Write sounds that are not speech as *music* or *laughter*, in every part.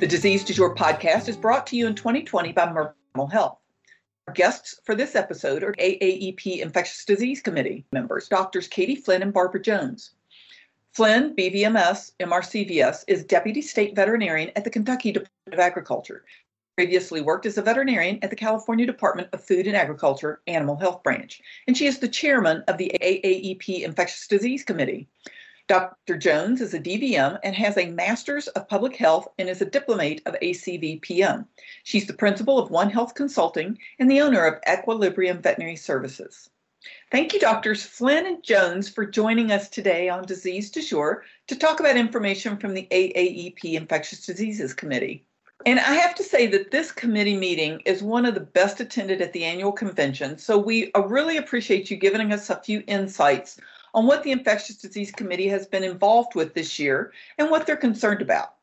The Disease Du Jour podcast is brought to you in 2020 by Merck Animal Health. Our guests for this episode are AAEP Infectious Disease Committee members, Doctors Katie Flynn and Barbara Jones. Flynn, BVMS, MRCVS, is Deputy State Veterinarian at the Kentucky Department of Agriculture. Previously worked as a veterinarian at the California Department of Food and Agriculture Animal Health Branch, and she is the chairman of the AAEP Infectious Disease Committee. Dr. Jones is a DVM and has a Master's of Public Health and is a diplomate of ACVPM. She's the principal of One Health Consulting and the owner of Equilibrium Veterinary Services. Thank you, Doctors Flynn and Jones, for joining us today on Disease Du Jour to talk about information from the AAEP Infectious Diseases Committee. And I have to say that this committee meeting is one of the best attended at the annual convention. So we uh, really appreciate you giving us a few insights on what the Infectious Disease Committee has been involved with this year and what they're concerned about.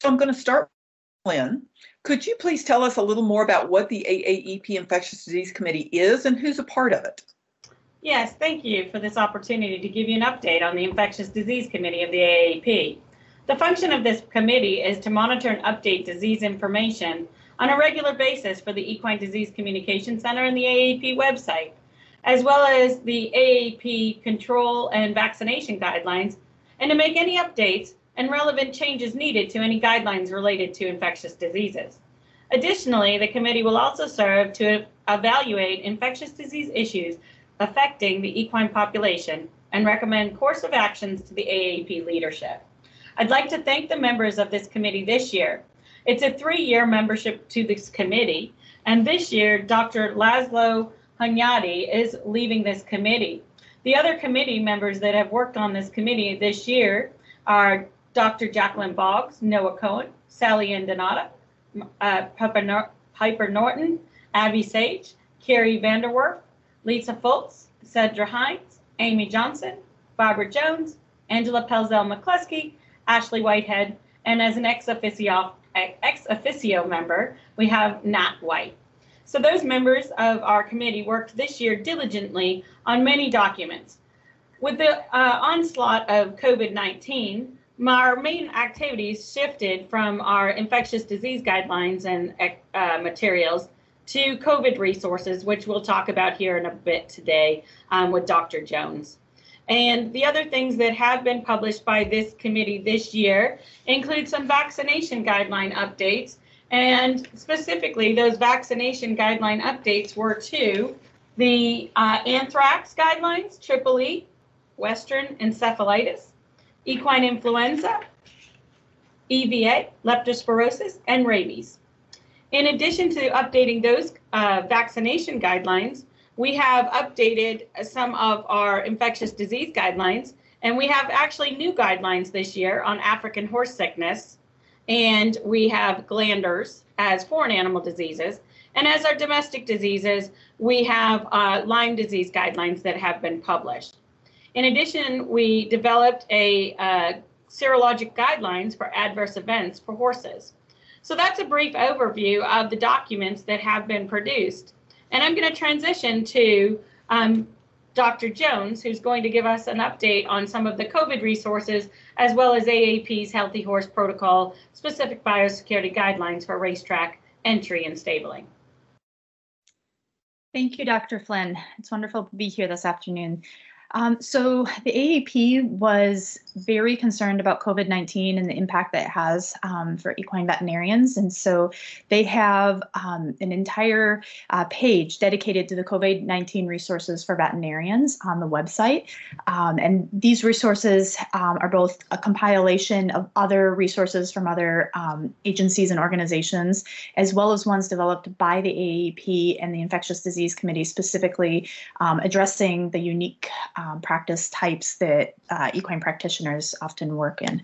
So I'm going to start with Flynn. Could you please tell us a little more about what the AAEP Infectious Disease Committee is and who's a part of it? Yes, thank you for this opportunity to give you an update on the Infectious Disease Committee of the AAEP. The function of this committee is to monitor and update disease information on a regular basis for the Equine Disease Communication Center and the AAEP website as well as the AAP control and vaccination guidelines, and to make any updates and relevant changes needed to any guidelines related to infectious diseases. Additionally, the committee will also serve to evaluate infectious disease issues affecting the equine population and recommend course of actions to the AAP leadership. I'd like to thank the members of this committee this year. It's a three-year membership to this committee, and this year, Dr. Laszlo Hunyadi is leaving this committee. The other committee members that have worked on this committee this year are Dr. Jacqueline Boggs, Noah Cohen, Sally Ann DeNotta, uh, Piper Norton, Abby Sage, Carrie Vanderwerf, Lisa Fultz, Cedra Hines, Amy Johnson, Barbara Jones, Angela Pelzel McCluskey, Ashley Whitehead, and as an ex officio, ex officio member, we have Nat White. So those members of our committee worked this year diligently on many documents. With the uh, onslaught of COVID-19, our main activities shifted from our infectious disease guidelines and uh, materials to COVID resources, which we'll talk about here in a bit today um, with Dr. Jones. And the other things that have been published by this committee this year include some vaccination guideline updates and specifically, those vaccination guideline updates were to the uh, anthrax guidelines, triple E, Western encephalitis, equine influenza, EVA, leptospirosis, and rabies. In addition to updating those uh, vaccination guidelines, we have updated some of our infectious disease guidelines, and we have actually new guidelines this year on African horse sickness, and we have glanders as foreign animal diseases. And as our domestic diseases, we have uh, Lyme disease guidelines that have been published. In addition, we developed a uh, serologic guidelines for adverse events for horses. So that's a brief overview of the documents that have been produced. And I'm going to transition to um, Dr. Jones, who's going to give us an update on some of the COVID resources, as well as AAP's Healthy Horse Protocol specific biosecurity guidelines for racetrack entry and stabling. Thank you, Dr. Flynn. It's wonderful to be here this afternoon. Um, so the AAP was very concerned about COVID-19 and the impact that it has um, for equine veterinarians. And so they have um, an entire uh, page dedicated to the COVID-19 resources for veterinarians on the website. Um, and these resources um, are both a compilation of other resources from other um, agencies and organizations, as well as ones developed by the AAP and the Infectious Disease Committee, specifically addressing the unique um, practice types that uh, equine practitioners often work in.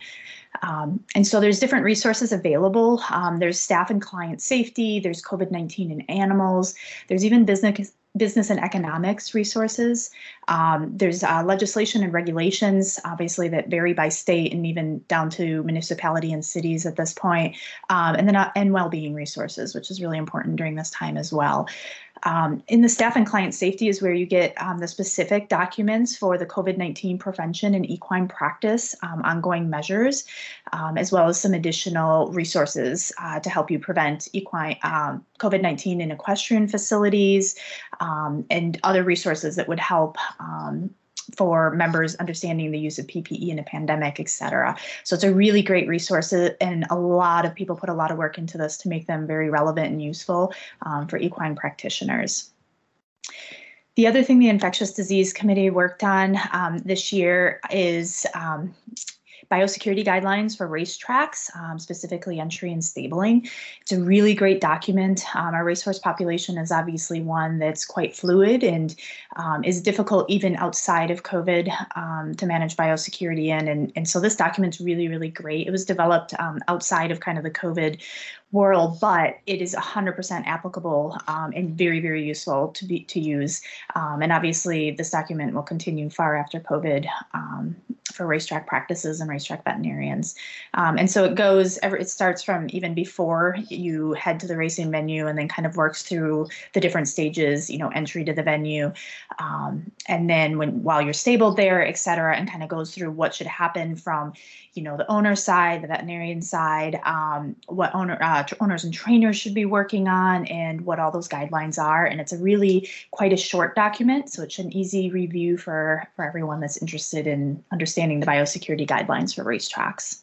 Um, and so there's different resources available. Um, there's staff and client safety, there's COVID-19 in animals, there's even business business and economics resources. Um, there's uh, legislation and regulations, obviously, that vary by state and even down to municipality and cities at this point. Um, and then uh, and well-being resources, which is really important during this time as well. Um, in the staff and client safety is where you get um, the specific documents for the COVID 19 prevention and equine practice um, ongoing measures, um, as well as some additional resources uh, to help you prevent equine COVID 19 in equestrian facilities um, and other resources that would help for members understanding the use of PPE in a pandemic, et cetera. So it's a really great resource, and a lot of people put a lot of work into this to make them very relevant and useful um, for equine practitioners. The other thing the Infectious Disease Committee worked on um, this year is um, biosecurity guidelines for racetracks, um, specifically entry and stabling. It's a really great document. Um, our racehorse population is obviously one that's quite fluid and um, is difficult even outside of COVID um, to manage biosecurity in. And, and so this document's really, really great. It was developed um, outside of kind of the COVID world, but it is 100% applicable um, and very, very useful to be to use. Um, and obviously, this document will continue far after COVID um, for racetrack practices and racetrack veterinarians. Um, and so it goes. It starts from even before you head to the racing venue, and then kind of works through the different stages. You know, entry to the venue, um, and then when while you're stabled there, et cetera, and kind of goes through what should happen from you know the owner side, the veterinarian side, um, what owner uh, owners and trainers should be working on, and what all those guidelines are. And it's a really quite a short document, so it's an easy review for for everyone that's interested in understanding the biosecurity guidelines for racetracks.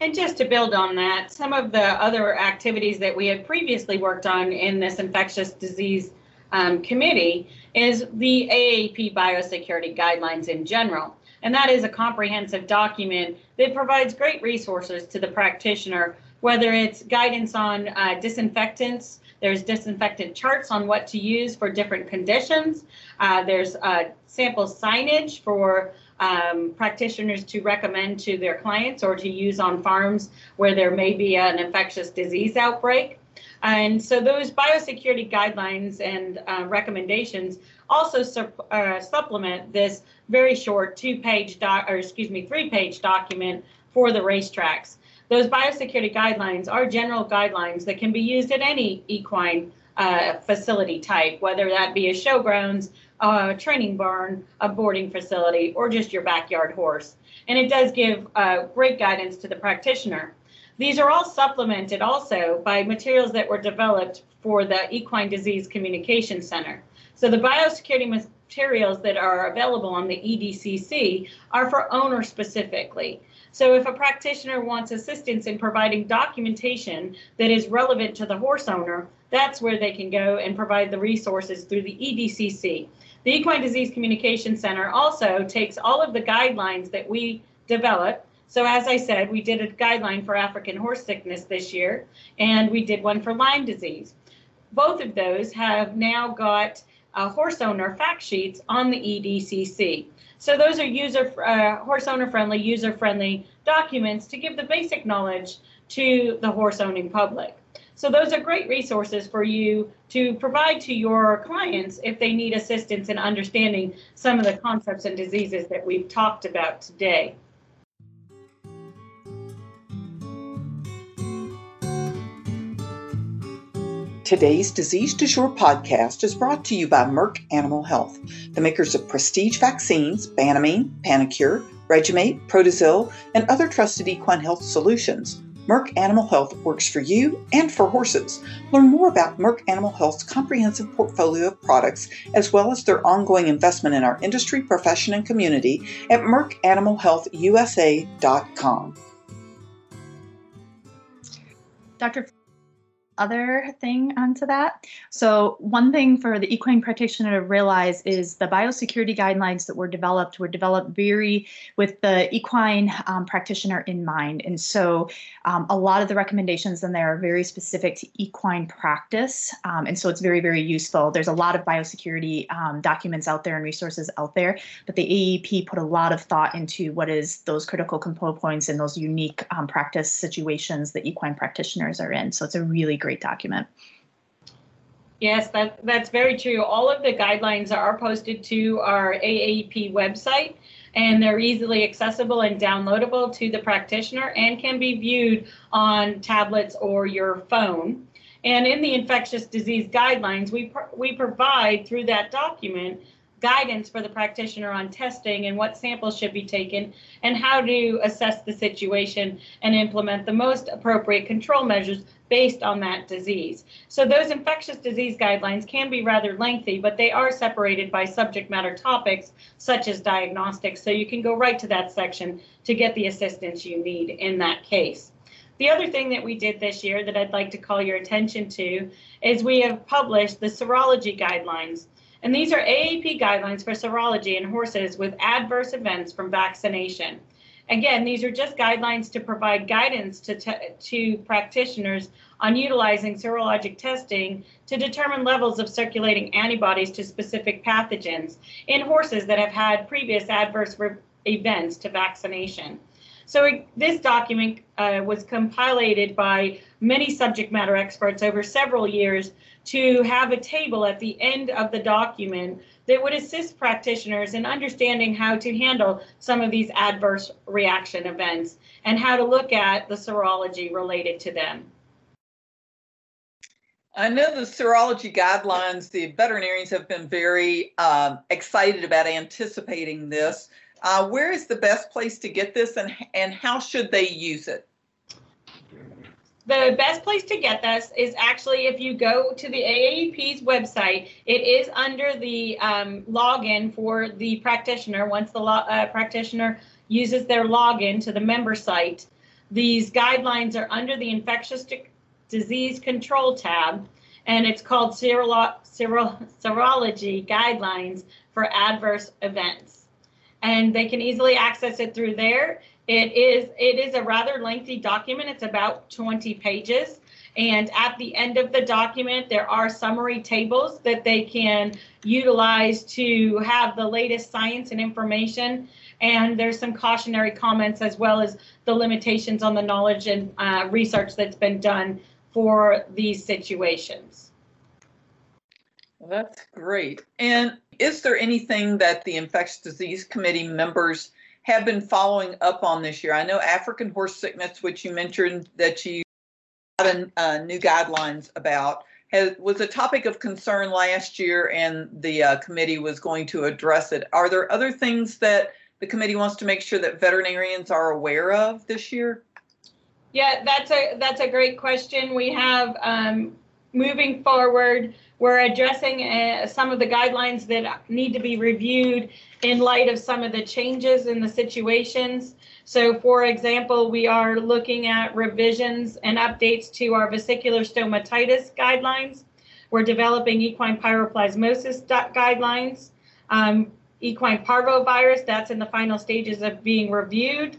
And just to build on that, some of the other activities that we had previously worked on in this infectious disease um, committee is the AAP biosecurity guidelines in general. And that is a comprehensive document that provides great resources to the practitioner, whether it's guidance on uh, disinfectants, there's disinfectant charts on what to use for different conditions. Uh, there's uh, sample signage for um, practitioners to recommend to their clients or to use on farms where there may be an infectious disease outbreak. And so those biosecurity guidelines and uh, recommendations also su- uh, supplement this very short two-page or excuse me, three-page document for the racetracks. Those biosecurity guidelines are general guidelines that can be used at any equine uh, facility type, whether that be a showgrounds, a training barn, a boarding facility, or just your backyard horse. And it does give uh, great guidance to the practitioner. These are all supplemented also by materials that were developed for the Equine Disease Communication Center. So the biosecurity materials that are available on the EDCC are for owner specifically. So if a practitioner wants assistance in providing documentation that is relevant to the horse owner, that's where they can go and provide the resources through the EDCC. The Equine Disease Communication Center also takes all of the guidelines that we develop. So as I said, we did a guideline for African horse sickness this year, and we did one for Lyme disease. Both of those have now got uh, horse owner fact sheets on the EDCC. So those are user uh, horse owner friendly, user friendly documents to give the basic knowledge to the horse owning public. So those are great resources for you to provide to your clients if they need assistance in understanding some of the concepts and diseases that we've talked about today. Today's Disease Du Jour podcast is brought to you by Merck Animal Health, the makers of prestige vaccines, Banamine, Panacur, Regu-Mate, Protazil, and other trusted equine health solutions. Merck Animal Health works for you and for horses. Learn more about Merck Animal Health's comprehensive portfolio of products, as well as their ongoing investment in our industry, profession, and community at MerckAnimalHealthUSA.com. Dr other thing onto that. So one thing for the equine practitioner to realize is the biosecurity guidelines that were developed were developed very with the equine um, practitioner in mind. And so um, a lot of the recommendations in there are very specific to equine practice. Um, and so it's very, very useful. There's a lot of biosecurity um, documents out there and resources out there, but the AEP put a lot of thought into what is those critical component points and those unique um, practice situations that equine practitioners are in. So it's a really great great document. Yes, that, that's very true. All of the guidelines are posted to our AAP website and they're easily accessible and downloadable to the practitioner and can be viewed on tablets or your phone. And in the infectious disease guidelines, we, we provide through that document guidance for the practitioner on testing and what samples should be taken and how to assess the situation and implement the most appropriate control measures based on that disease. So those infectious disease guidelines can be rather lengthy, but they are separated by subject matter topics such as diagnostics. So you can go right to that section to get the assistance you need in that case. The other thing that we did this year that I'd like to call your attention to is we have published the serology guidelines. And these are AAP guidelines for serology in horses with adverse events from vaccination. Again, these are just guidelines to provide guidance to, to practitioners on utilizing serologic testing to determine levels of circulating antibodies to specific pathogens in horses that have had previous adverse events to vaccination. So this document uh, was compiled by many subject matter experts over several years to have a table at the end of the document that would assist practitioners in understanding how to handle some of these adverse reaction events and how to look at the serology related to them. I know the serology guidelines, the veterinarians have been very um, excited about anticipating this. Uh, where is the best place to get this and, and how should they use it? The best place to get this is actually if you go to the AAP's website, it is under the um, login for the practitioner. Once the uh, practitioner uses their login to the member site, these guidelines are under the infectious disease control tab, and it's called serolo serology guidelines for adverse events and they can easily access it through there. It is it is a rather lengthy document. It's about 20 pages. And at the end of the document, there are summary tables that they can utilize to have the latest science and information. And there's some cautionary comments as well as the limitations on the knowledge and uh, research that's been done for these situations. That's great. And is there anything that the infectious disease committee members have been following up on this year? I know African horse sickness, which you mentioned that you had uh, new guidelines about, has, was a topic of concern last year, and the uh, committee was going to address it. Are there other things that the committee wants to make sure that veterinarians are aware of this year? Yeah, that's a that's a great question. We have um, moving forward we're addressing uh, some of the guidelines that need to be reviewed in light of some of the changes in the situations. So for example, we are looking at revisions and updates to our vesicular stomatitis guidelines. We're developing equine piroplasmosis guidelines. Um, equine parvovirus, that's in the final stages of being reviewed.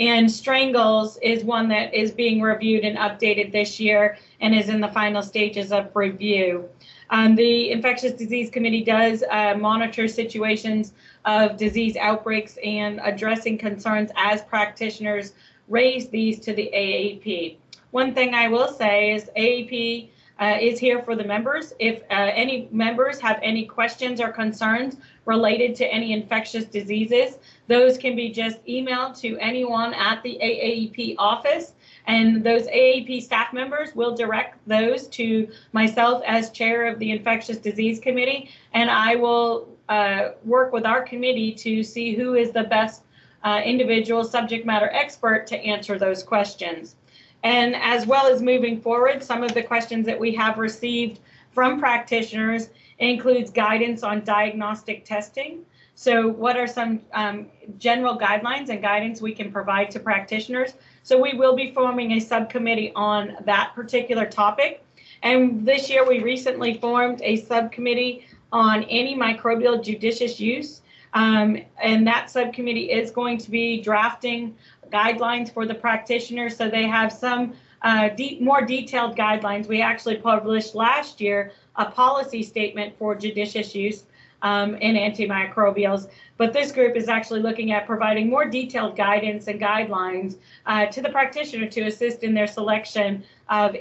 And strangles is one that is being reviewed and updated this year and is in the final stages of review. Um, the Infectious Disease Committee does uh, monitor situations of disease outbreaks and addressing concerns as practitioners raise these to the AAP. One thing I will say is AAP uh, is here for the members. If uh, any members have any questions or concerns related to any infectious diseases, those can be just emailed to anyone at the AAP office and those AAP staff members will direct those to myself as chair of the Infectious Disease Committee, and I will uh, work with our committee to see who is the best uh, individual subject matter expert to answer those questions. And as well as moving forward, some of the questions that we have received from practitioners includes guidance on diagnostic testing. So what are some um, general guidelines and guidance we can provide to practitioners so we will be forming a subcommittee on that particular topic. And this year we recently formed a subcommittee on antimicrobial judicious use. Um, and that subcommittee is going to be drafting guidelines for the practitioners so they have some uh, deep, more detailed guidelines. We actually published last year a policy statement for judicious use um, in antimicrobials. But this group is actually looking at providing more detailed guidance and guidelines uh, to the practitioner to assist in their selection of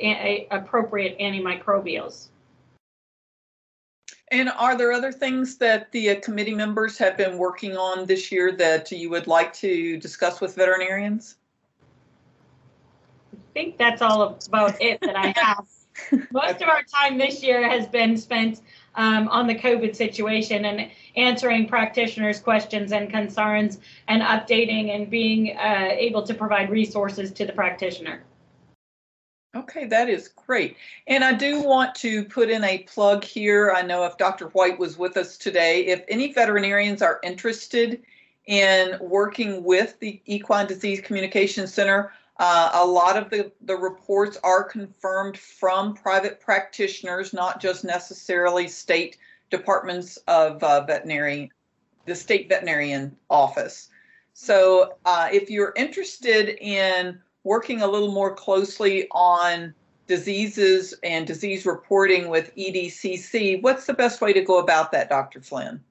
appropriate antimicrobials. And are there other things that the uh, committee members have been working on this year that you would like to discuss with veterinarians? I think that's all about it that I have. *laughs* Most of our time this year has been spent um, on the COVID situation and answering practitioners' questions and concerns and updating and being uh, able to provide resources to the practitioner. Okay, that is great. And I do want to put in a plug here. I know if Dr. White was with us today, if any veterinarians are interested in working with the Equine Disease Communication Center, uh, a lot of the, the reports are confirmed from private practitioners, not just necessarily state departments of uh, veterinary, the state veterinarian office. So uh, if you're interested in working a little more closely on diseases and disease reporting with EDCC, what's the best way to go about that, Dr. Flynn?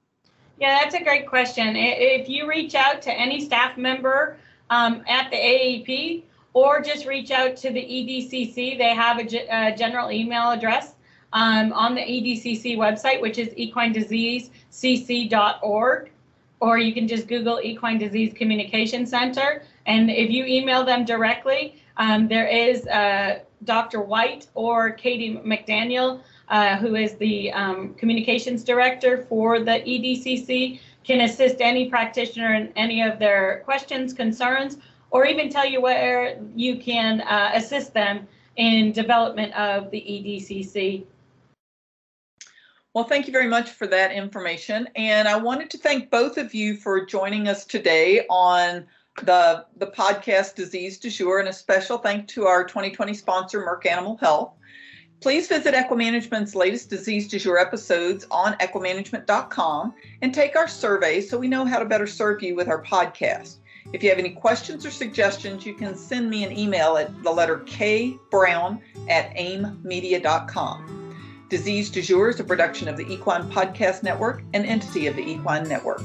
Yeah, that's a great question. If you reach out to any staff member um, at the AAP or just reach out to the EDCC, they have a, a general email address um, on the EDCC website, which is equinediseasecc.org, or you can just Google Equine Disease Communication Center. And if you email them directly, um, there is uh, Dr. White or Katie McDaniel, uh, who is the um, communications director for the EDCC, can assist any practitioner in any of their questions, concerns, or even tell you where you can uh, assist them in development of the EDCC. Well, thank you very much for that information. And I wanted to thank both of you for joining us today on the, the podcast Disease Du Jour, and a special thank to our 2020 sponsor, Merck Animal Health. Please visit Equimanagement's latest Disease Du Jour episodes on equimanagement.com and take our survey so we know how to better serve you with our podcast. If you have any questions or suggestions, you can send me an email at the letter K Brown at aimmedia.com. Disease Du Jour is a production of the Equine Podcast Network, an entity of the Equine Network.